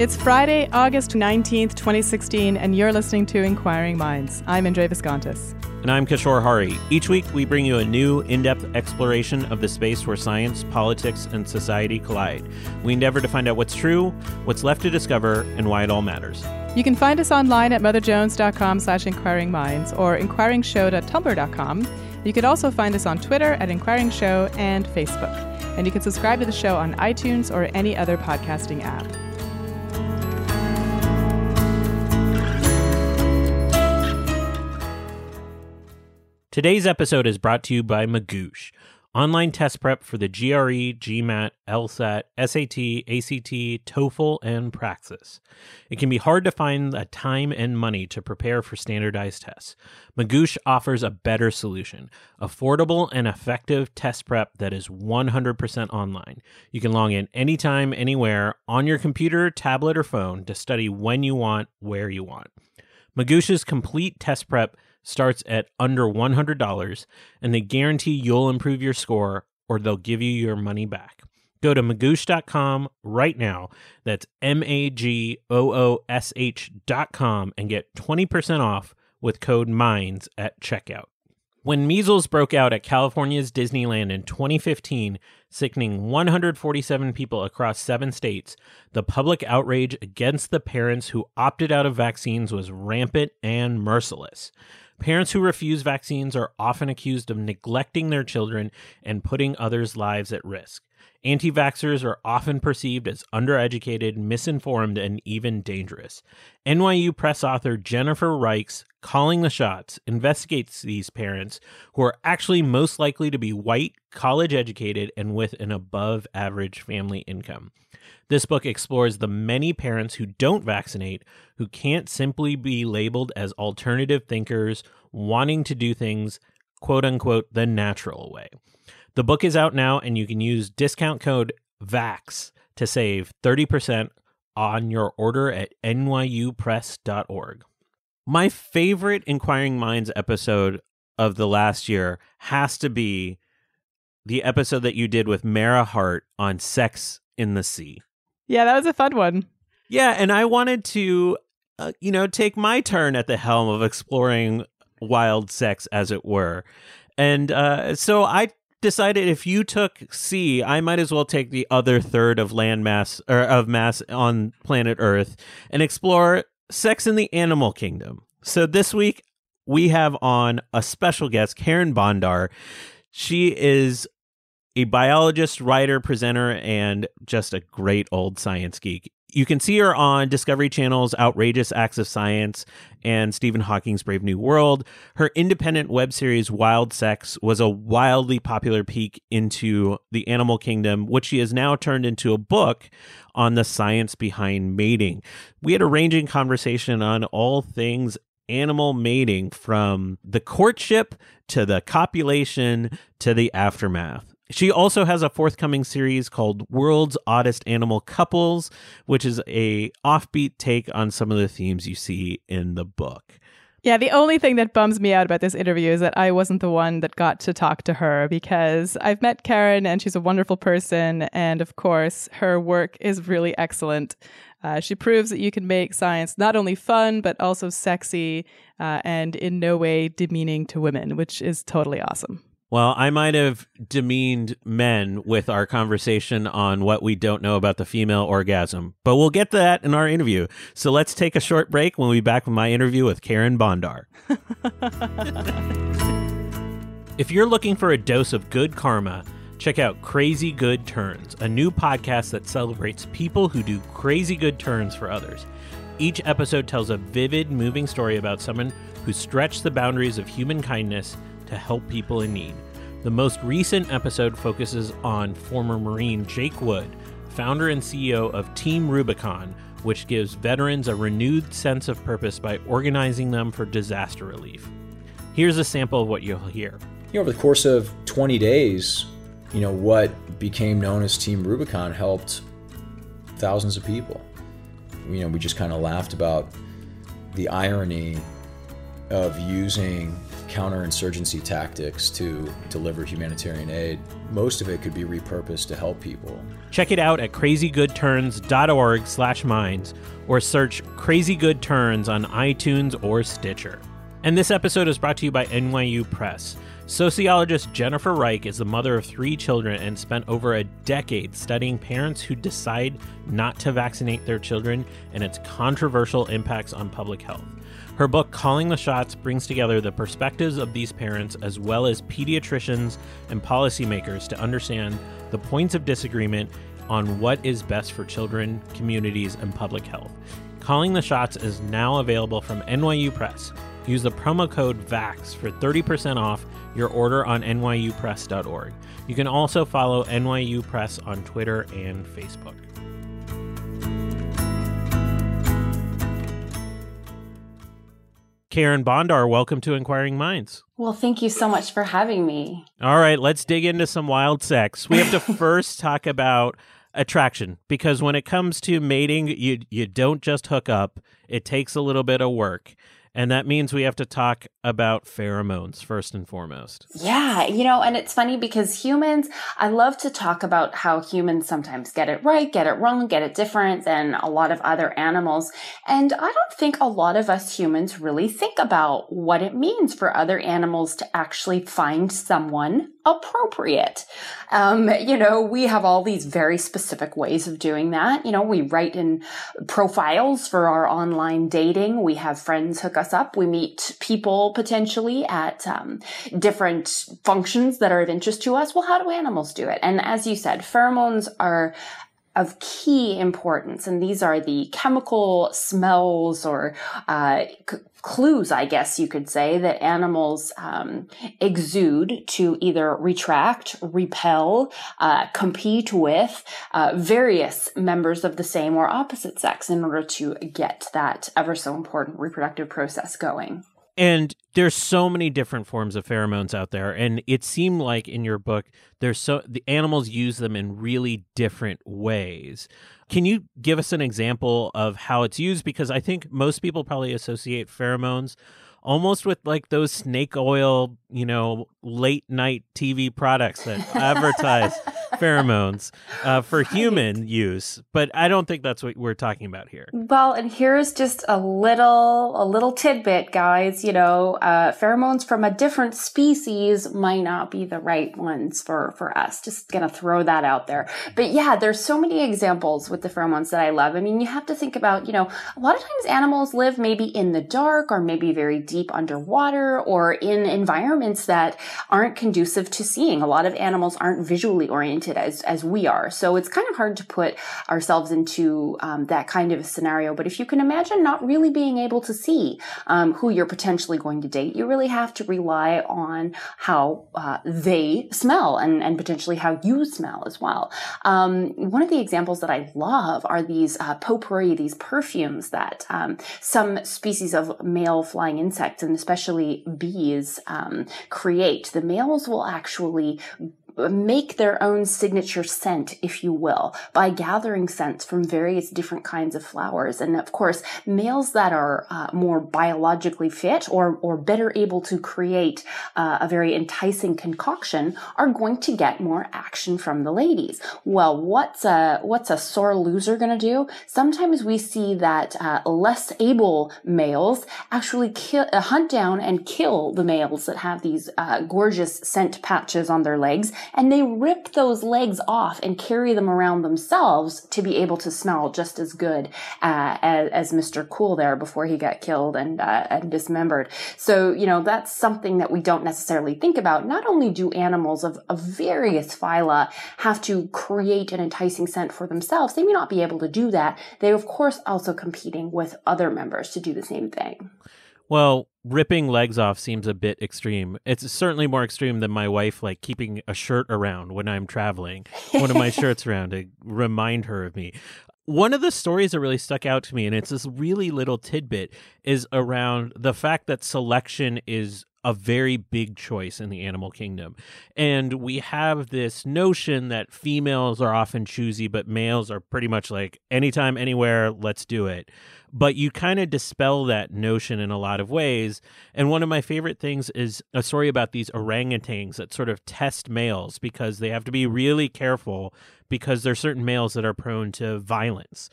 It's Friday, August 19th, 2016, and you're listening to Inquiring Minds. I'm Indre Viskontas. And I'm Kishore Hari. Each week, we bring you a new, in depth exploration of the space where science, politics, and society collide. We endeavor to find out what's true, what's left to discover, and why it all matters. You can find us online at motherjones.com slash inquiringminds or inquiringshow.tumblr.com. You can also find us on Twitter at Inquiring Show and Facebook. And you can subscribe to the show on iTunes or any other podcasting app. Today's episode is brought to you by Magoosh, online test prep for the GRE, GMAT, LSAT, SAT, ACT, TOEFL, and Praxis. It can be hard to find the time and money to prepare for standardized tests. Magoosh offers a better solution affordable and effective test prep that is 100% online. You can log in anytime, anywhere, on your computer, tablet, or phone to study when you want, where you want. Magoosh's complete test prep starts at under $100 and they guarantee you'll improve your score or they'll give you your money back. Go to magoosh.com right now. That's M A G O O S H.com and get 20% off with code MINDS at checkout. When measles broke out at California's Disneyland in 2015, sickening 147 people across seven states, the public outrage against the parents who opted out of vaccines was rampant and merciless. Parents who refuse vaccines are often accused of neglecting their children and putting others' lives at risk. Anti vaxxers are often perceived as undereducated, misinformed, and even dangerous. NYU press author Jennifer Reich's, Calling the Shots, investigates these parents who are actually most likely to be white, college educated, and with an above average family income. This book explores the many parents who don't vaccinate, who can't simply be labeled as alternative thinkers wanting to do things, quote unquote, the natural way. The book is out now, and you can use discount code VAX to save 30% on your order at nyupress.org. My favorite Inquiring Minds episode of the last year has to be the episode that you did with Marah Hardt on sex in the sea. Yeah, that was a fun one. Yeah, and I wanted to, uh, you know, take my turn at the helm of exploring wild sex, as it were. And uh, so I decided if you took C, I might as well take the other third of land mass or of mass on planet Earth and explore sex in the animal kingdom. So this week we have on a special guest, Carin Bondar. She is a biologist, writer, presenter, and just a great old science geek. You can see her on Discovery Channel's Outrageous Acts of Science and Stephen Hawking's Brave New World. Her independent web series Wild Sex was a wildly popular peek into the animal kingdom, which she has now turned into a book on the science behind mating. We had a ranging conversation on all things animal mating from the courtship to the copulation to the aftermath. She also has a forthcoming series called World's Oddest Animal Couples, which is a offbeat take on some of the themes you see in the book. Yeah, the only thing that bums me out about this interview is that I wasn't the one that got to talk to her because I've met Carin and she's a wonderful person. And of course, her work is really excellent. Uh, she proves that you can make science not only fun, but also sexy uh, and in no way demeaning to women, which is totally awesome. Well, I might have demeaned men with our conversation on what we don't know about the female orgasm, but we'll get to that in our interview. So let's take a short break when we be back with my interview with Carin Bondar. if you're looking for a dose of good karma, Check out Crazy Good Turns, a new podcast that celebrates people who do crazy good turns for others. Each episode tells a vivid, moving story about someone who stretched the boundaries of human kindness to help people in need. The most recent episode focuses on former Marine Jake Wood, founder and CEO of Team Rubicon, which gives veterans a renewed sense of purpose by organizing them for disaster relief. Here's a sample of what you'll hear. You know, over the course of 20 days, you know, what became known as Team Rubicon helped thousands of people. You know, we just kind of laughed about the irony of using counterinsurgency tactics to deliver humanitarian aid. Most of it could be repurposed to help people. Check it out at crazygoodturns.org slash minds or search Crazy Good Turns on iTunes or Stitcher. And this episode is brought to you by NYU Press. Sociologist Jennifer Reich is the mother of three children and spent over a decade studying parents who decide not to vaccinate their children and its controversial impacts on public health. Her book, Calling the Shots, brings together the perspectives of these parents as well as pediatricians and policymakers to understand the points of disagreement on what is best for children, communities, and public health. Calling the Shots is now available from NYU Press. Use the promo code VAX for 30% off your order on nyupress.org. You can also follow NYU Press on Twitter and Facebook. Carin Bondar, welcome to Inquiring Minds. Well, thank you so much for having me. All right, let's dig into some wild sex. We have to first talk about attraction because when it comes to mating, you you don't just hook up. It takes a little bit of work. And that means we have to talk about pheromones first and foremost. Yeah, you know, and it's funny because humans, I love to talk about how humans sometimes get it right, get it wrong, get it different than a lot of other animals. And I don't think a lot of us humans really think about what it means for other animals to actually find someone appropriate. Um, you know, we have all these very specific ways of doing that. You know, we write in profiles for our online dating. We have friends hook us up. We meet people potentially at um, different functions that are of interest to us. Well, how do animals do it? And as you said, pheromones are of key importance. And these are the chemical smells or uh, c- clues, I guess you could say, that animals um, exude to either retract, repel, uh, compete with uh, various members of the same or opposite sex in order to get that ever so important reproductive process going. And there's so many different forms of pheromones out there and it seemed like in your book there's so the animals use them in really different ways. Can you give us an example of how it's used because I think most people probably associate pheromones almost with like those snake oil, you know, late night TV products that advertise pheromones uh, for human use. But I don't think that's what we're talking about here. Well, and here's just a little, a little tidbit, guys. You know, uh, pheromones from a different species might not be the right ones for for us. Just gonna throw that out there. But yeah, there's so many examples with the pheromones that I love. I mean, you have to think about, you know, a lot of times animals live maybe in the dark or maybe very deep underwater or in environments that aren't conducive to seeing. A lot of animals aren't visually oriented as, as we are. So it's kind of hard to put ourselves into um, that kind of a scenario. But if you can imagine not really being able to see um, who you're potentially going to date, you really have to rely on how uh, they smell and, and potentially how you smell as well. Um, one of the examples that I love are these uh, potpourri, these perfumes that um, some species of male flying insects and especially bees um, create. The males will actually make their own signature scent, if you will, by gathering scents from various different kinds of flowers. And of course, males that are uh, more biologically fit or, or better able to create uh, a very enticing concoction are going to get more action from the ladies. Well, what's a, what's a sore loser going to do? Sometimes we see that uh, less able males actually kill, uh, hunt down and kill the males that have these uh, gorgeous scent patches on their legs and they rip those legs off and carry them around themselves to be able to smell just as good uh, as, as, Mr. Cool there before he got killed and, uh, and dismembered. So, you know, that's something that we don't necessarily think about. Not only do animals of, of various phyla have to create an enticing scent for themselves, they may not be able to do that. They, of course, also competing with other members to do the same thing. Well, ripping legs off seems a bit extreme. It's certainly more extreme than my wife like keeping a shirt around when I'm traveling, one of my shirts around to remind her of me. One of the stories that really stuck out to me, and it's this really little tidbit, is around the fact that selection is a very big choice in the animal kingdom. And we have this notion that females are often choosy, but males are pretty much like anytime, anywhere, let's do it. But you kind of dispel that notion in a lot of ways. And one of my favorite things is a story about these orangutans that sort of test males because they have to be really careful because there's certain males that are prone to violence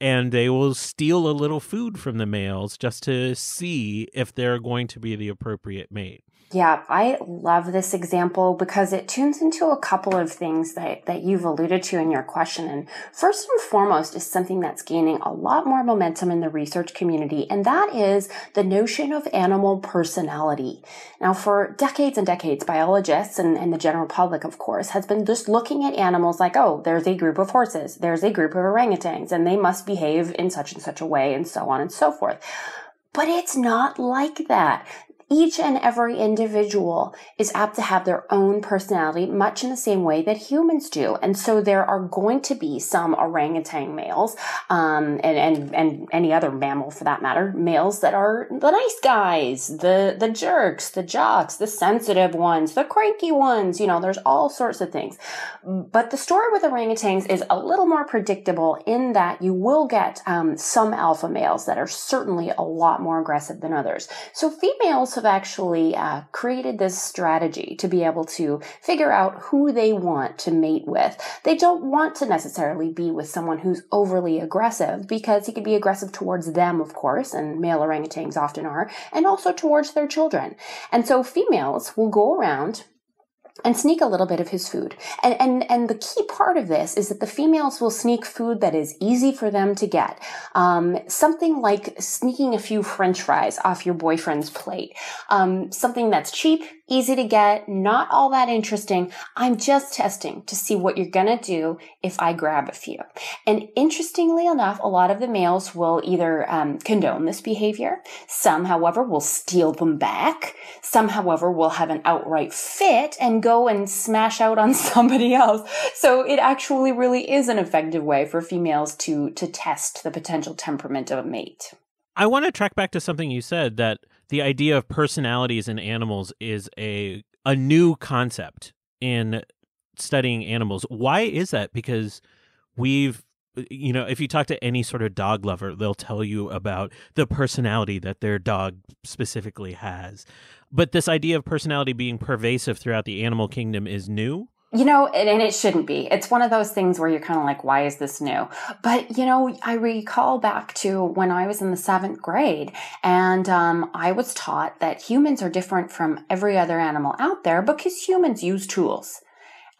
and they will steal a little food from the males just to see if they're going to be the appropriate mate. Yeah, I love this example because it tunes into a couple of things that, that you've alluded to in your question. And first and foremost is something that's gaining a lot more momentum in the research community, and that is the notion of animal personality. Now, for decades and decades, biologists and, and the general public, of course, has been just looking at animals like, oh, there's a group of horses, there's a group of orangutans, and they must behave in such and such a way, and so on and so forth. But it's not like that each and every individual is apt to have their own personality, much in the same way that humans do. And so there are going to be some orangutan males, um, and, and, and any other mammal for that matter, males that are the nice guys, the, the jerks, the jocks, the sensitive ones, the cranky ones, you know, there's all sorts of things. But the story with orangutans is a little more predictable in that you will get, um, some alpha males that are certainly a lot more aggressive than others. So females have actually uh, created this strategy to be able to figure out who they want to mate with. They don't want to necessarily be with someone who's overly aggressive because he could be aggressive towards them, of course, and male orangutans often are, and also towards their children. And so females will go around and sneak a little bit of his food. And, and, and the key part of this is that the females will sneak food that is easy for them to get. Um, something like sneaking a few french fries off your boyfriend's plate. Um, something that's cheap, easy to get, not all that interesting. I'm just testing to see what you're gonna do if I grab a few. And interestingly enough, a lot of the males will either um, condone this behavior. Some, however, will steal them back. Some, however, will have an outright fit and go and smash out on somebody else. So it actually really is an effective way for females to to test the potential temperament of a mate. I want to track back to something you said that the idea of personalities in animals is a a new concept in studying animals. Why is that? Because we've you know, if you talk to any sort of dog lover, they'll tell you about the personality that their dog specifically has. But this idea of personality being pervasive throughout the animal kingdom is new. You know, and, and, it shouldn't be. It's one of those things where you're kind of like, why is this new? But, you know, I recall back to when I was in the seventh grade and um, I was taught that humans are different from every other animal out there because humans use tools.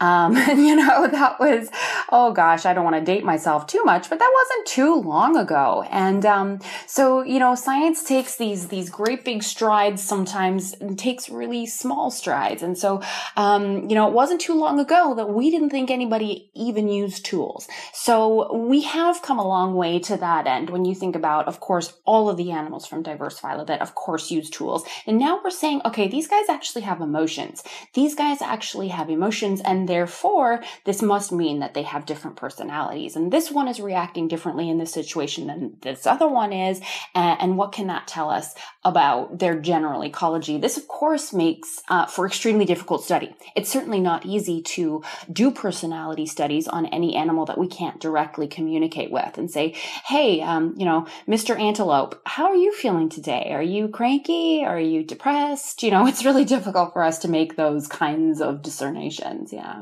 Um, and you know, that was, oh gosh, I don't want to date myself too much, but that wasn't too long ago. And, um, so, you know, science takes these, these great big strides sometimes and takes really small strides. And so, um, you know, it wasn't too long ago that we didn't think anybody even used tools. So we have come a long way to that end when you think about, of course, all of the animals from diverse phyla that of course use tools. And now we're saying, okay, these guys actually have emotions. These guys actually have emotions and therefore this must mean that they have different personalities. And this one is reacting differently in this situation than this other one is. And, and what can that tell us about their general ecology? This, of course, makes uh, for extremely difficult study. It's certainly not easy to do personality studies on any animal that we can't directly communicate with and say, hey, um, you know, Mr. Antelope, how are you feeling today? Are you cranky? Are you depressed? You know, it's really difficult for us to make those kinds of discernations. Yeah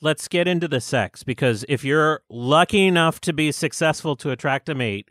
let's get into the sex because if you're lucky enough to be successful to attract a mate,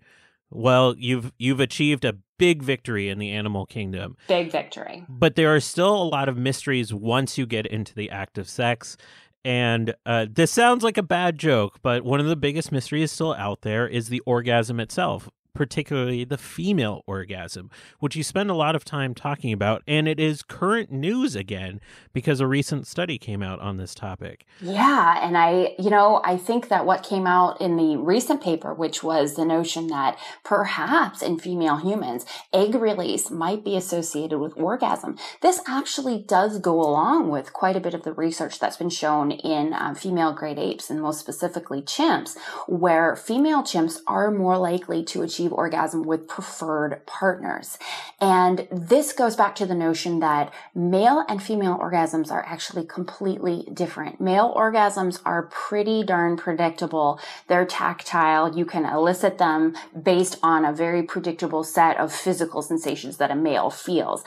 well, you've you've achieved a big victory in the animal kingdom. Big victory. But there are still a lot of mysteries once you get into the act of sex. And uh, this sounds like a bad joke, but one of the biggest mysteries still out there is the orgasm itself particularly the female orgasm, which you spend a lot of time talking about. And it is current news again because a recent study came out on this topic. Yeah. And I, you know, I think that what came out in the recent paper, which was the notion that perhaps in female humans, egg release might be associated with orgasm. This actually does go along with quite a bit of the research that's been shown in uh, female great apes and most specifically chimps, where female chimps are more likely to achieve achieve orgasm with preferred partners. And this goes back to the notion that male and female orgasms are actually completely different. Male orgasms are pretty darn predictable. They're tactile. You can elicit them based on a very predictable set of physical sensations that a male feels.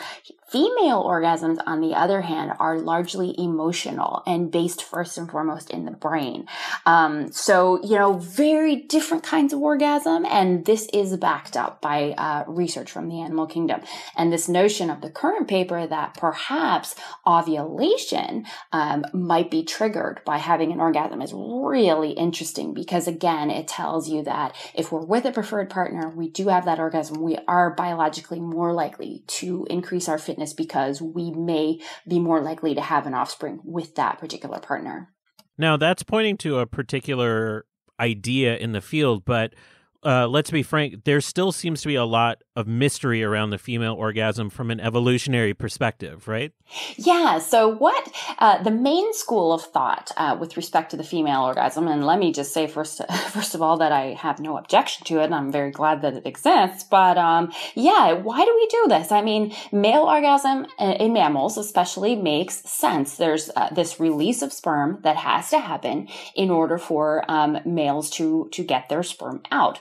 Female orgasms, on the other hand, are largely emotional and based first and foremost in the brain. Um, so, you know, very different kinds of orgasm. And this is backed up by uh, research from the animal kingdom. And this notion of the current paper that perhaps ovulation um, might be triggered by having an orgasm is really interesting because, again, it tells you that if we're with a preferred partner, we do have that orgasm, we are biologically more likely to increase our fitness fitness because we may be more likely to have an offspring with that particular partner. Now, that's pointing to a particular idea in the field, but uh, let's be frank, there still seems to be a lot of mystery around the female orgasm from an evolutionary perspective, right? Yeah. So, what uh, the main school of thought uh, with respect to the female orgasm, and let me just say first, first of all, that I have no objection to it, and I'm very glad that it exists. But um, yeah, why do we do this? I mean, male orgasm uh, in mammals, especially, makes sense. There's uh, this release of sperm that has to happen in order for um, males to to get their sperm out.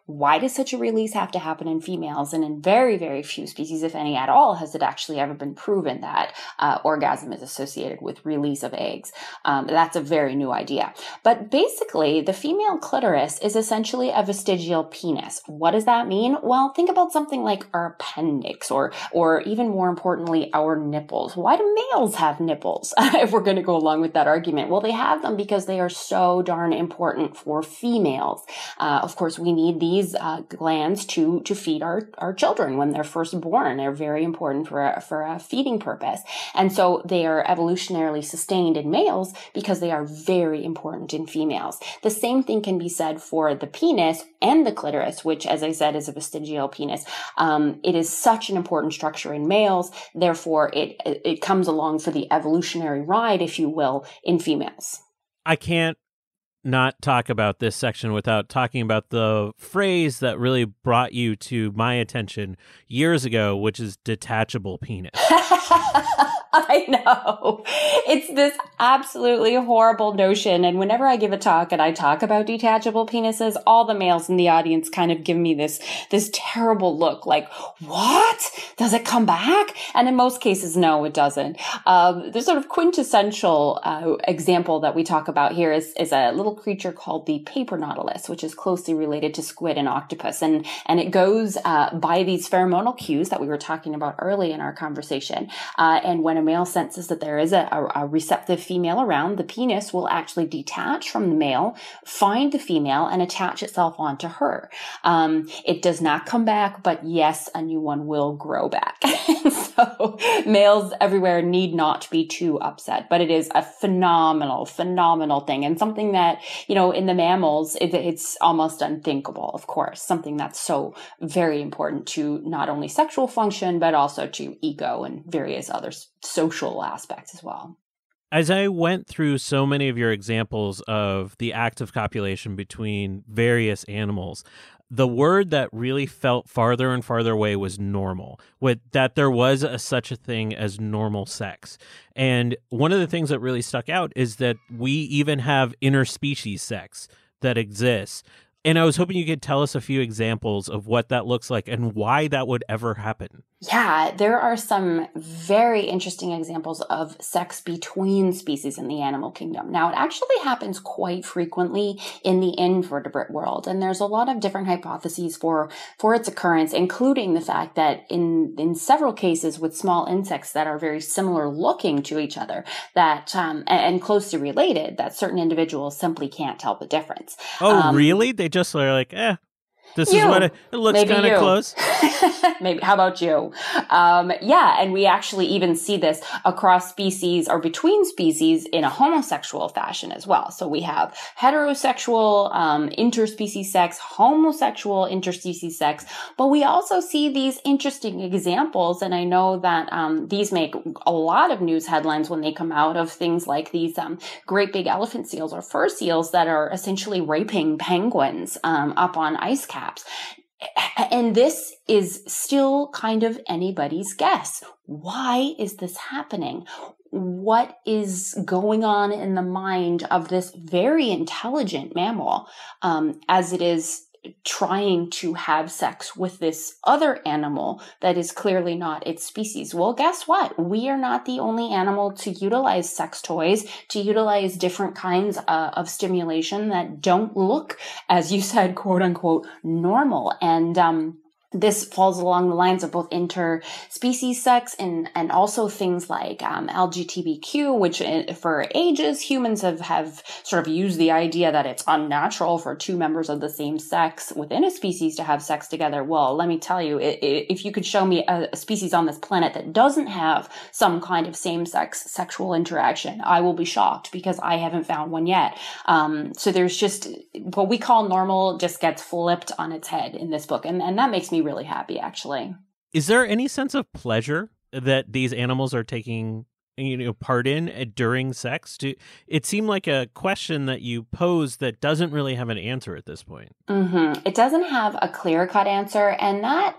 Why does such a release have to happen in females? And in very, very few species, if any at all, has it actually ever been proven that uh, orgasm is associated with release of eggs. Um, that's a very new idea. But basically, the female clitoris is essentially a vestigial penis. What does that mean? Well, think about something like our appendix or, or even more importantly, our nipples. Why do males have nipples? if we're going to go along with that argument. Well, they have them because they are so darn important for females. Uh, of course, we need these these uh, glands to to feed our our children when they're first born. They're very important for a, for a feeding purpose, and so they are evolutionarily sustained in males because they are very important in females. The same thing can be said for the penis and the clitoris, which, as I said, is a vestigial penis. Um, it is such an important structure in males, therefore it it comes along for the evolutionary ride, if you will, in females. I can't not talk about this section without talking about the phrase that really brought you to my attention years ago, which is detachable penis. I know. It's this absolutely horrible notion. And whenever I give a talk and I talk about detachable penises, all the males in the audience kind of give me this, this terrible look like, what? Does it come back? And in most cases, no, it doesn't. Um, the sort of quintessential uh, example that we talk about here is, is a little creature called the paper nautilus, which is closely related to squid and octopus. And, and it goes uh, by these pheromonal cues that we were talking about early in our conversation. Uh, and when a male senses that there is a, a, receptive female around, the penis will actually detach from the male, find the female, and attach itself onto her. Um, it does not come back, but yes, a new one will grow back. so males everywhere need not be too upset, but it is a phenomenal, phenomenal thing and something that, you know, in the mammals, it, it's almost unthinkable, of course, something that's so very important to not only sexual function, but also to ego and various other social aspects as well. As I went through so many of your examples of the act of copulation between various animals, the word that really felt farther and farther away was normal with that there was a such a thing as normal sex. And one of the things that really stuck out is that we even have interspecies sex that exists And I was hoping you could tell us a few examples of what that looks like and why that would ever happen. Yeah, there are some very interesting examples of sex between species in the animal kingdom. Now, it actually happens quite frequently in the invertebrate world, and there's a lot of different hypotheses for for its occurrence, including the fact that in in several cases with small insects that are very similar looking to each other, that um, and closely related, that certain individuals simply can't tell the difference. Oh, Um, really? They just are like, eh, this is what it, it looks kind of close. Maybe. How about you? Um, yeah, and we actually even see this across species or between species in a homosexual fashion as well. So we have heterosexual um, interspecies sex, homosexual interspecies sex, but we also see these interesting examples. And I know that um, these make a lot of news headlines when they come out of things like these um, great big elephant seals or fur seals that are essentially raping penguins um, up on ice caps. And this is still kind of anybody's guess. Why is this happening? What is going on in the mind of this very intelligent mammal um, as it is trying to have sex with this other animal that is clearly not its species. Well, guess what? We are not the only animal to utilize sex toys, to utilize different kinds uh, of stimulation that don't look, as you said, quote unquote, normal. And, um, this falls along the lines of both interspecies sex and, and also things like um, LGBTQ, which uh, for ages humans have, have sort of used the idea that it's unnatural for two members of the same sex within a species to have sex together. Well, let me tell you, i- i- if you could show me a, a species on this planet that doesn't have some kind of same sex sexual interaction, I will be shocked because I haven't found one yet. Um, so there's just what we call normal just gets flipped on its head in this book. And, and that makes me really happy, actually. Is there any sense of pleasure that these animals are taking you know part in uh, during sex? Do it seemed like a question that you posed that doesn't really have an answer at this point. hmm It doesn't have a clear cut answer. And that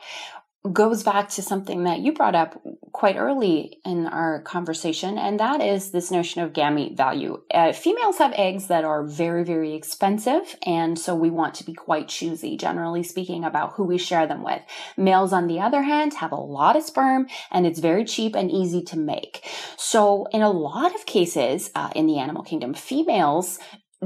goes back to something that you brought up quite early in our conversation, and that is this notion of gamete value. Uh, females have eggs that are very, very expensive, and so we want to be quite choosy, generally speaking, about who we share them with. Males, on the other hand, have a lot of sperm, and it's very cheap and easy to make. So, in a lot of cases uh, in the animal kingdom, females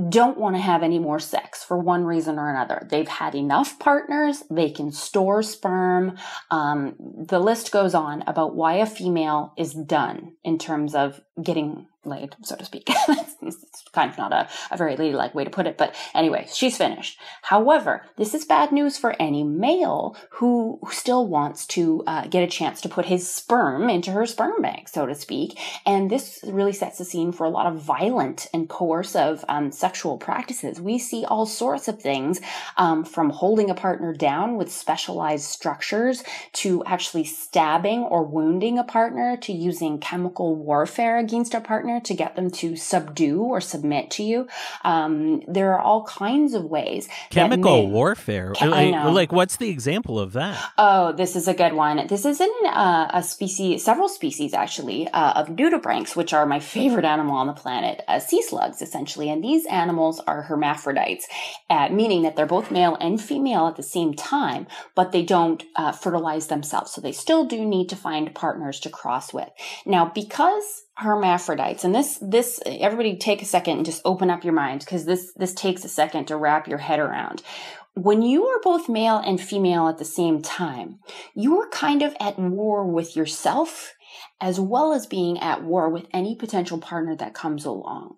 don't want to have any more sex for one reason or another. They've had enough partners. They can store sperm. Um, the list goes on about why a female is done in terms of getting laid, so to speak. it's kind of not a, a very ladylike way to put it, but anyway, she's finished. However, this is bad news for any male who still wants to uh, get a chance to put his sperm into her sperm bank, so to speak. And this really sets the scene for a lot of violent and coercive um, sexual practices. We see all sorts of things um, from holding a partner down with specialized structures to actually stabbing or wounding a partner to using chemical warfare against a partner to get them to subdue or submit to you. Um, there are all kinds of ways. Chemical men- warfare. I like, know. like, what's the example of that? Oh, this is a good one. This is in uh, a species, several species actually, uh, of nudibranchs, which are my favorite animal on the planet, uh, sea slugs essentially. And these animals are hermaphrodites, uh, meaning that they're both male and female at the same time, but they don't uh, fertilize themselves. So they still do need to find partners to cross with. Now, because hermaphrodites and this this everybody take a second and just open up your mind because this this takes a second to wrap your head around when you are both male and female at the same time, you are kind of at war with yourself as well as being at war with any potential partner that comes along.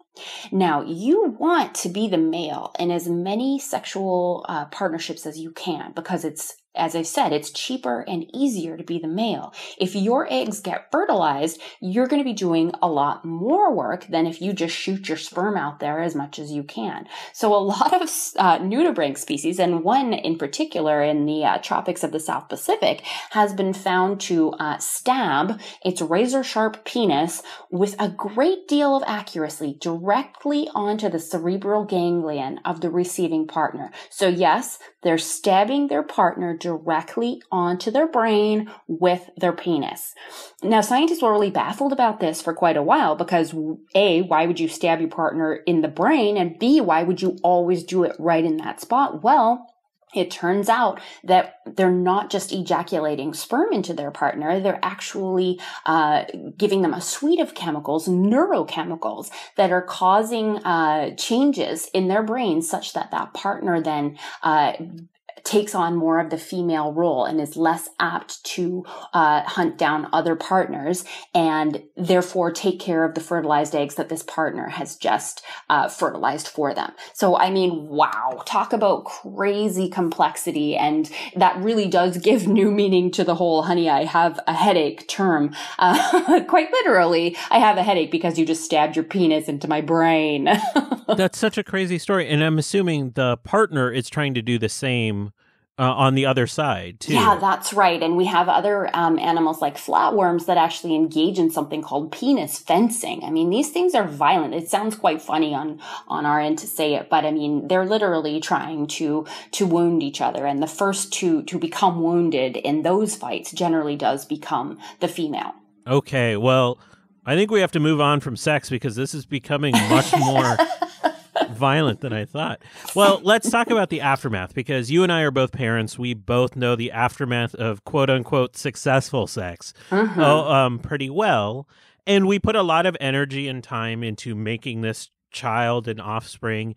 Now, you want to be the male in as many sexual uh, partnerships as you can because it's as I've said, it's cheaper and easier to be the male. If your eggs get fertilized, you're going to be doing a lot more work than if you just shoot your sperm out there as much as you can. So a lot of uh, nudibranch species, and one in particular in the uh, tropics of the South Pacific, has been found to uh, stab its razor sharp penis with a great deal of accuracy directly onto the cerebral ganglion of the receiving partner. So yes, they're stabbing their partner directly onto their brain with their penis. Now, scientists were really baffled about this for quite a while because A, why would you stab your partner in the brain? And B, why would you always do it right in that spot? Well, it turns out that they're not just ejaculating sperm into their partner, they're actually uh, giving them a suite of chemicals, neurochemicals, that are causing uh, changes in their brains such that that partner then uh, takes on more of the female role and is less apt to uh, hunt down other partners and therefore take care of the fertilized eggs that this partner has just uh, fertilized for them. So, I mean, wow, talk about crazy complexity. And that really does give new meaning to the whole, honey, I have a headache term. Uh, quite literally, I have a headache because you just stabbed your penis into my brain. That's such a crazy story. And I'm assuming the partner is trying to do the same uh, on the other side too. Yeah, that's right. And we have other um, animals like flatworms that actually engage in something called penis fencing. I mean, these things are violent. It sounds quite funny on on our end to say it, but I mean, they're literally trying to to wound each other. And the first to to become wounded in those fights generally does become the female. Okay, well, I think we have to move on from sex because this is becoming much more violent than I thought. Well, let's talk about the aftermath because you and I are both parents. We both know the aftermath of quote unquote successful sex uh-huh. oh, um, pretty well. And we put a lot of energy and time into making this child and offspring.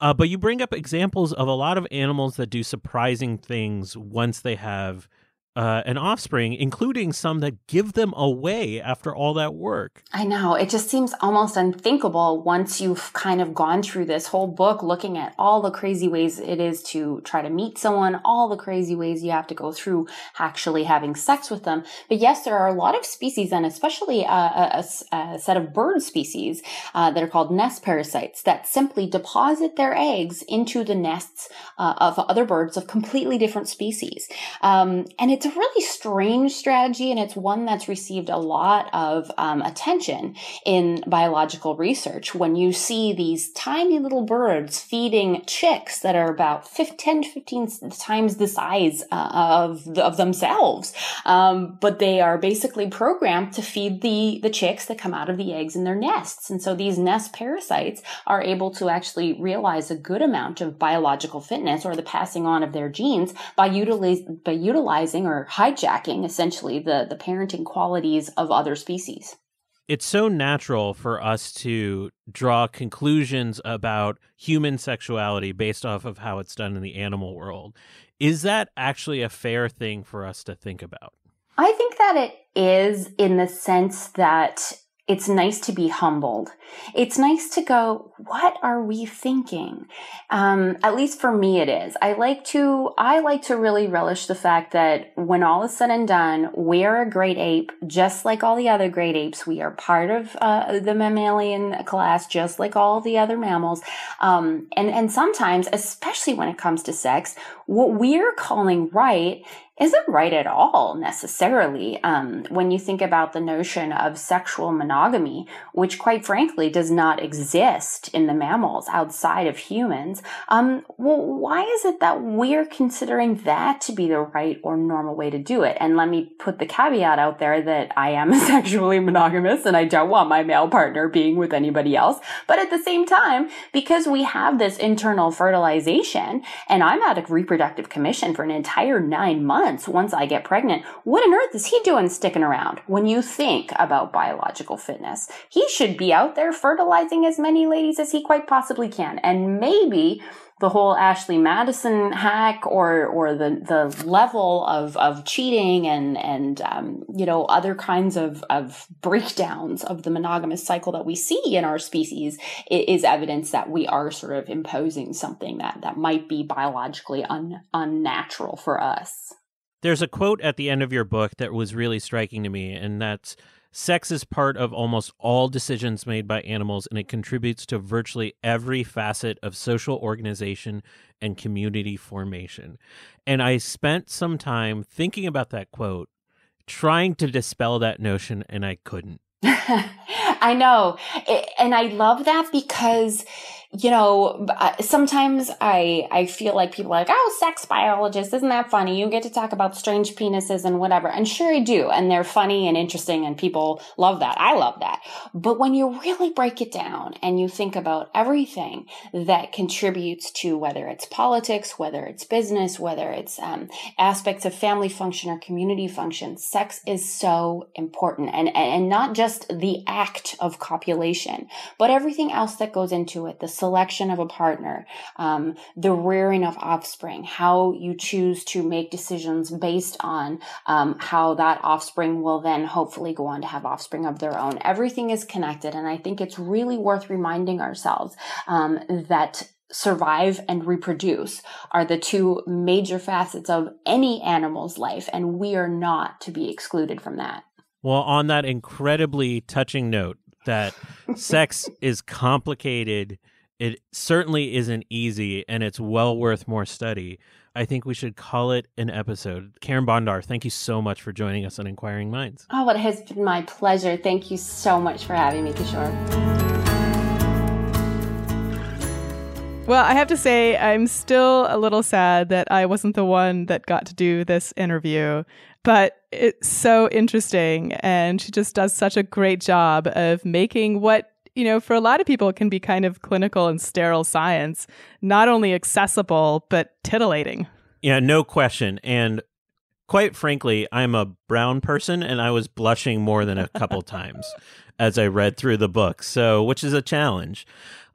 Uh, but you bring up examples of a lot of animals that do surprising things once they have uh, an offspring, including some that give them away after all that work. I know. It just seems almost unthinkable once you've kind of gone through this whole book looking at all the crazy ways it is to try to meet someone, all the crazy ways you have to go through actually having sex with them. But yes, there are a lot of species, and especially uh, a, a, a set of bird species uh, that are called nest parasites that simply deposit their eggs into the nests uh, of other birds of completely different species. Um, and it it's a really strange strategy, and it's one that's received a lot of um, attention in biological research. When you see these tiny little birds feeding chicks that are about 10 to 15 times the size uh, of, the, of themselves, um, but they are basically programmed to feed the, the chicks that come out of the eggs in their nests. And so these nest parasites are able to actually realize a good amount of biological fitness or the passing on of their genes by, utilize, by utilizing or hijacking essentially the, the parenting qualities of other species. It's so natural for us to draw conclusions about human sexuality based off of how it's done in the animal world. Is that actually a fair thing for us to think about? I think that it is in the sense that it's nice to be humbled. It's nice to go, what are we thinking? Um, at least for me, it is. I like to, I like to really relish the fact that when all is said and done, we are a great ape, just like all the other great apes. We are part of uh, the mammalian class, just like all the other mammals. Um, and, and sometimes, especially when it comes to sex, what we're calling right isn't right at all necessarily um, when you think about the notion of sexual monogamy, which quite frankly does not exist in the mammals outside of humans. Um, well, why is it that we're considering that to be the right or normal way to do it? And let me put the caveat out there that I am sexually monogamous and I don't want my male partner being with anybody else. But at the same time, because we have this internal fertilization and I'm at a reproductive commission for an entire nine months, once I get pregnant. What on earth is he doing sticking around when you think about biological fitness? He should be out there fertilizing as many ladies as he quite possibly can. And maybe the whole Ashley Madison hack or or the the level of of cheating and and um, you know other kinds of of breakdowns of the monogamous cycle that we see in our species is evidence that we are sort of imposing something that that might be biologically un, unnatural for us. There's a quote at the end of your book that was really striking to me, and that's sex is part of almost all decisions made by animals, and it contributes to virtually every facet of social organization and community formation. And I spent some time thinking about that quote, trying to dispel that notion, and I couldn't. I know. And I love that because you know, sometimes I, I feel like people are like, oh, sex biologist, isn't that funny? You get to talk about strange penises and whatever. And sure I do. And they're funny and interesting and people love that. I love that. But when you really break it down and you think about everything that contributes to whether it's politics, whether it's business, whether it's um, aspects of family function or community function, sex is so important. And, and not just the act of copulation, but everything else that goes into it, the selection of a partner, um, the rearing of offspring, how you choose to make decisions based on um, how that offspring will then hopefully go on to have offspring of their own. Everything is connected. And I think it's really worth reminding ourselves um, that survive and reproduce are the two major facets of any animal's life, and we are not to be excluded from that. Well, on that incredibly touching note, that sex is complicated. It certainly isn't easy, and it's well worth more study. I think we should call it an episode. Carin Bondar, thank you so much for joining us on Inquiring Minds. Oh, it has been my pleasure. Thank you so much for having me, Kishore. Well, I have to say, I'm still a little sad that I wasn't the one that got to do this interview, but it's so interesting. And she just does such a great job of making what, you know, for a lot of people it can be kind of clinical and sterile science, not only accessible, but titillating. Yeah, no question. And quite frankly, I'm a brown person and I was blushing more than a couple times as I read through the book. So, which is a challenge.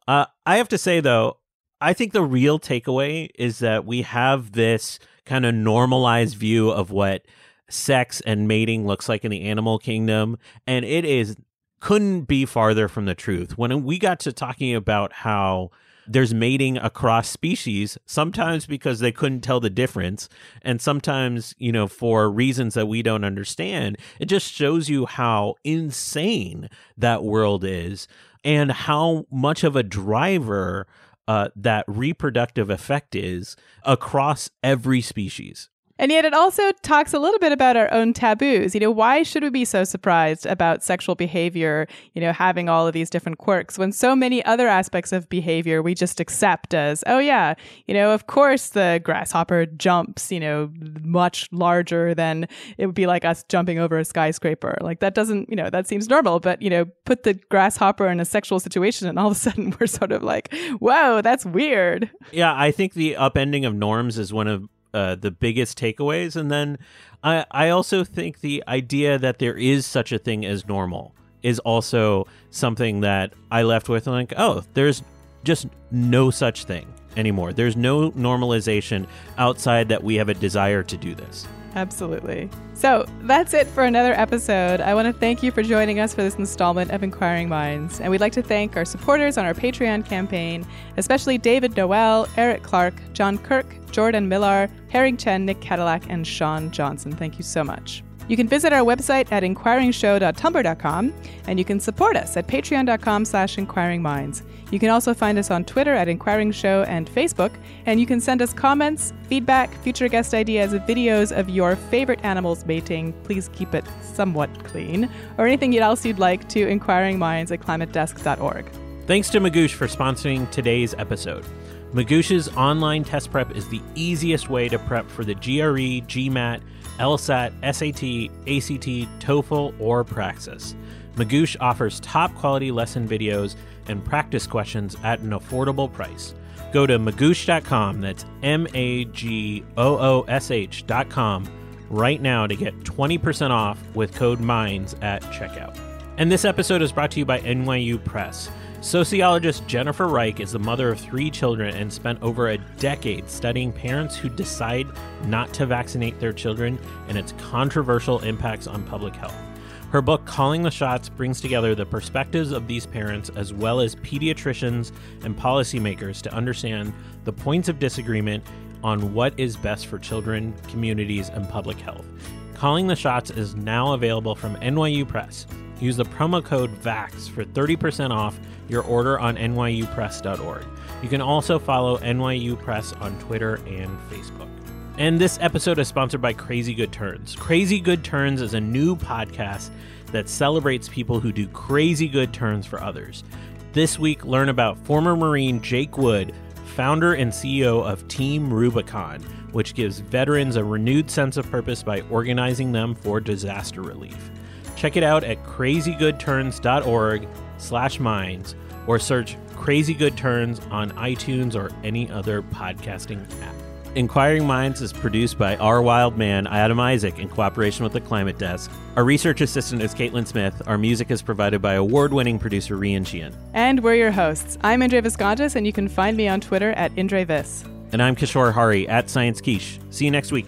Uh, I have to say, though, I think the real takeaway is that we have this kind of normalized view of what sex and mating looks like in the animal kingdom. And it is couldn't be farther from the truth. When we got to talking about how there's mating across species, sometimes because they couldn't tell the difference, and sometimes, you know, for reasons that we don't understand, it just shows you how insane that world is and how much of a driver uh, that reproductive effect is across every species. And yet, it also talks a little bit about our own taboos. You know, why should we be so surprised about sexual behavior, you know, having all of these different quirks when so many other aspects of behavior we just accept as, oh, yeah, you know, of course the grasshopper jumps, you know, much larger than it would be like us jumping over a skyscraper. Like, that doesn't, you know, that seems normal. But, you know, put the grasshopper in a sexual situation and all of a sudden we're sort of like, whoa, that's weird. Yeah, I think the upending of norms is one of uh, the biggest takeaways. And then I, I also think the idea that there is such a thing as normal is also something that I left with like, oh, there's just no such thing anymore. There's no normalization outside that we have a desire to do this. Absolutely. So that's it for another episode. I want to thank you for joining us for this installment of Inquiring Minds. And we'd like to thank our supporters on our Patreon campaign, especially David Noel, Eric Clark, John Kirk, Jordan Millar, Herring Chen, Nick Cadillac, and Sean Johnson. Thank you so much. You can visit our website at inquiringshow.tumblr.com, and you can support us at patreon.com slash inquiringminds. You can also find us on Twitter at Inquiring Show and Facebook, and you can send us comments, feedback, future guest ideas, videos of your favorite animals mating. Please keep it somewhat clean, or anything else you'd like to inquiringminds at climatedesk.org. Thanks to Magoosh for sponsoring today's episode. Magoosh's online test prep is the easiest way to prep for the GRE, GMAT, LSAT, SAT, ACT, TOEFL, or Praxis. Magoosh offers top quality lesson videos and practice questions at an affordable price. Go to magoosh.com, that's M A G O O S H.com, right now to get 20% off with code MINDS at checkout. And this episode is brought to you by NYU Press. Sociologist Jennifer Reich is the mother of three children and spent over a decade studying parents who decide not to vaccinate their children and its controversial impacts on public health. Her book, Calling the Shots, brings together the perspectives of these parents as well as pediatricians and policymakers to understand the points of disagreement on what is best for children, communities, and public health. Calling the Shots is now available from NYU Press. Use the promo code VAX for 30% off your order on nyupress.org. You can also follow NYU Press on Twitter and Facebook. And this episode is sponsored by Crazy Good Turns. Crazy Good Turns is a new podcast that celebrates people who do crazy good turns for others. This week, learn about former Marine Jake Wood, founder and CEO of Team Rubicon, which gives veterans a renewed sense of purpose by organizing them for disaster relief. Check it out at crazygoodturns.org slash minds or search Crazy Good Turns on iTunes or any other podcasting app. Inquiring Minds is produced by our wild man, Adam Isaak, in cooperation with the Climate Desk. Our research assistant is Caitlin Smith. Our music is provided by award winning producer Rian Sheehan. And we're your hosts. I'm Indre Viskontas, and you can find me on Twitter at IndreVis. And I'm Kishore Hari at Science Quiche. See you next week.